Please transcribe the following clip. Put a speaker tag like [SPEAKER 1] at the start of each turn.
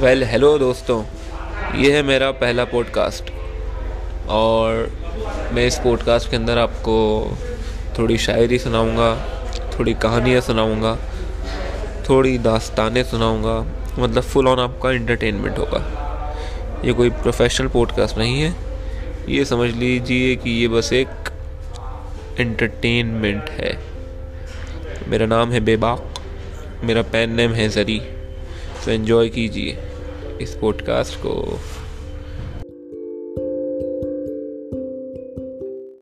[SPEAKER 1] Well well, hello दोस्तों ये है मेरा पहला पॉडकास्ट और मैं इस पॉडकास्ट के अंदर आपको थोड़ी शायरी सुनाऊँगा थोड़ी कहानियाँ सुनाऊँगा थोड़ी दास्तानें सुनाऊँगा मतलब फुल ऑन आपका इंटरटेनमेंट होगा। ये कोई प्रोफेशनल पॉडकास्ट नहीं है ये समझ लीजिए कि ये बस एक एंटरटेनमेंट है। मेरा नाम है बेबाक मेरा पेन नेम है जरी तो एंजॉय कीजिए। इस पॉडकास्ट को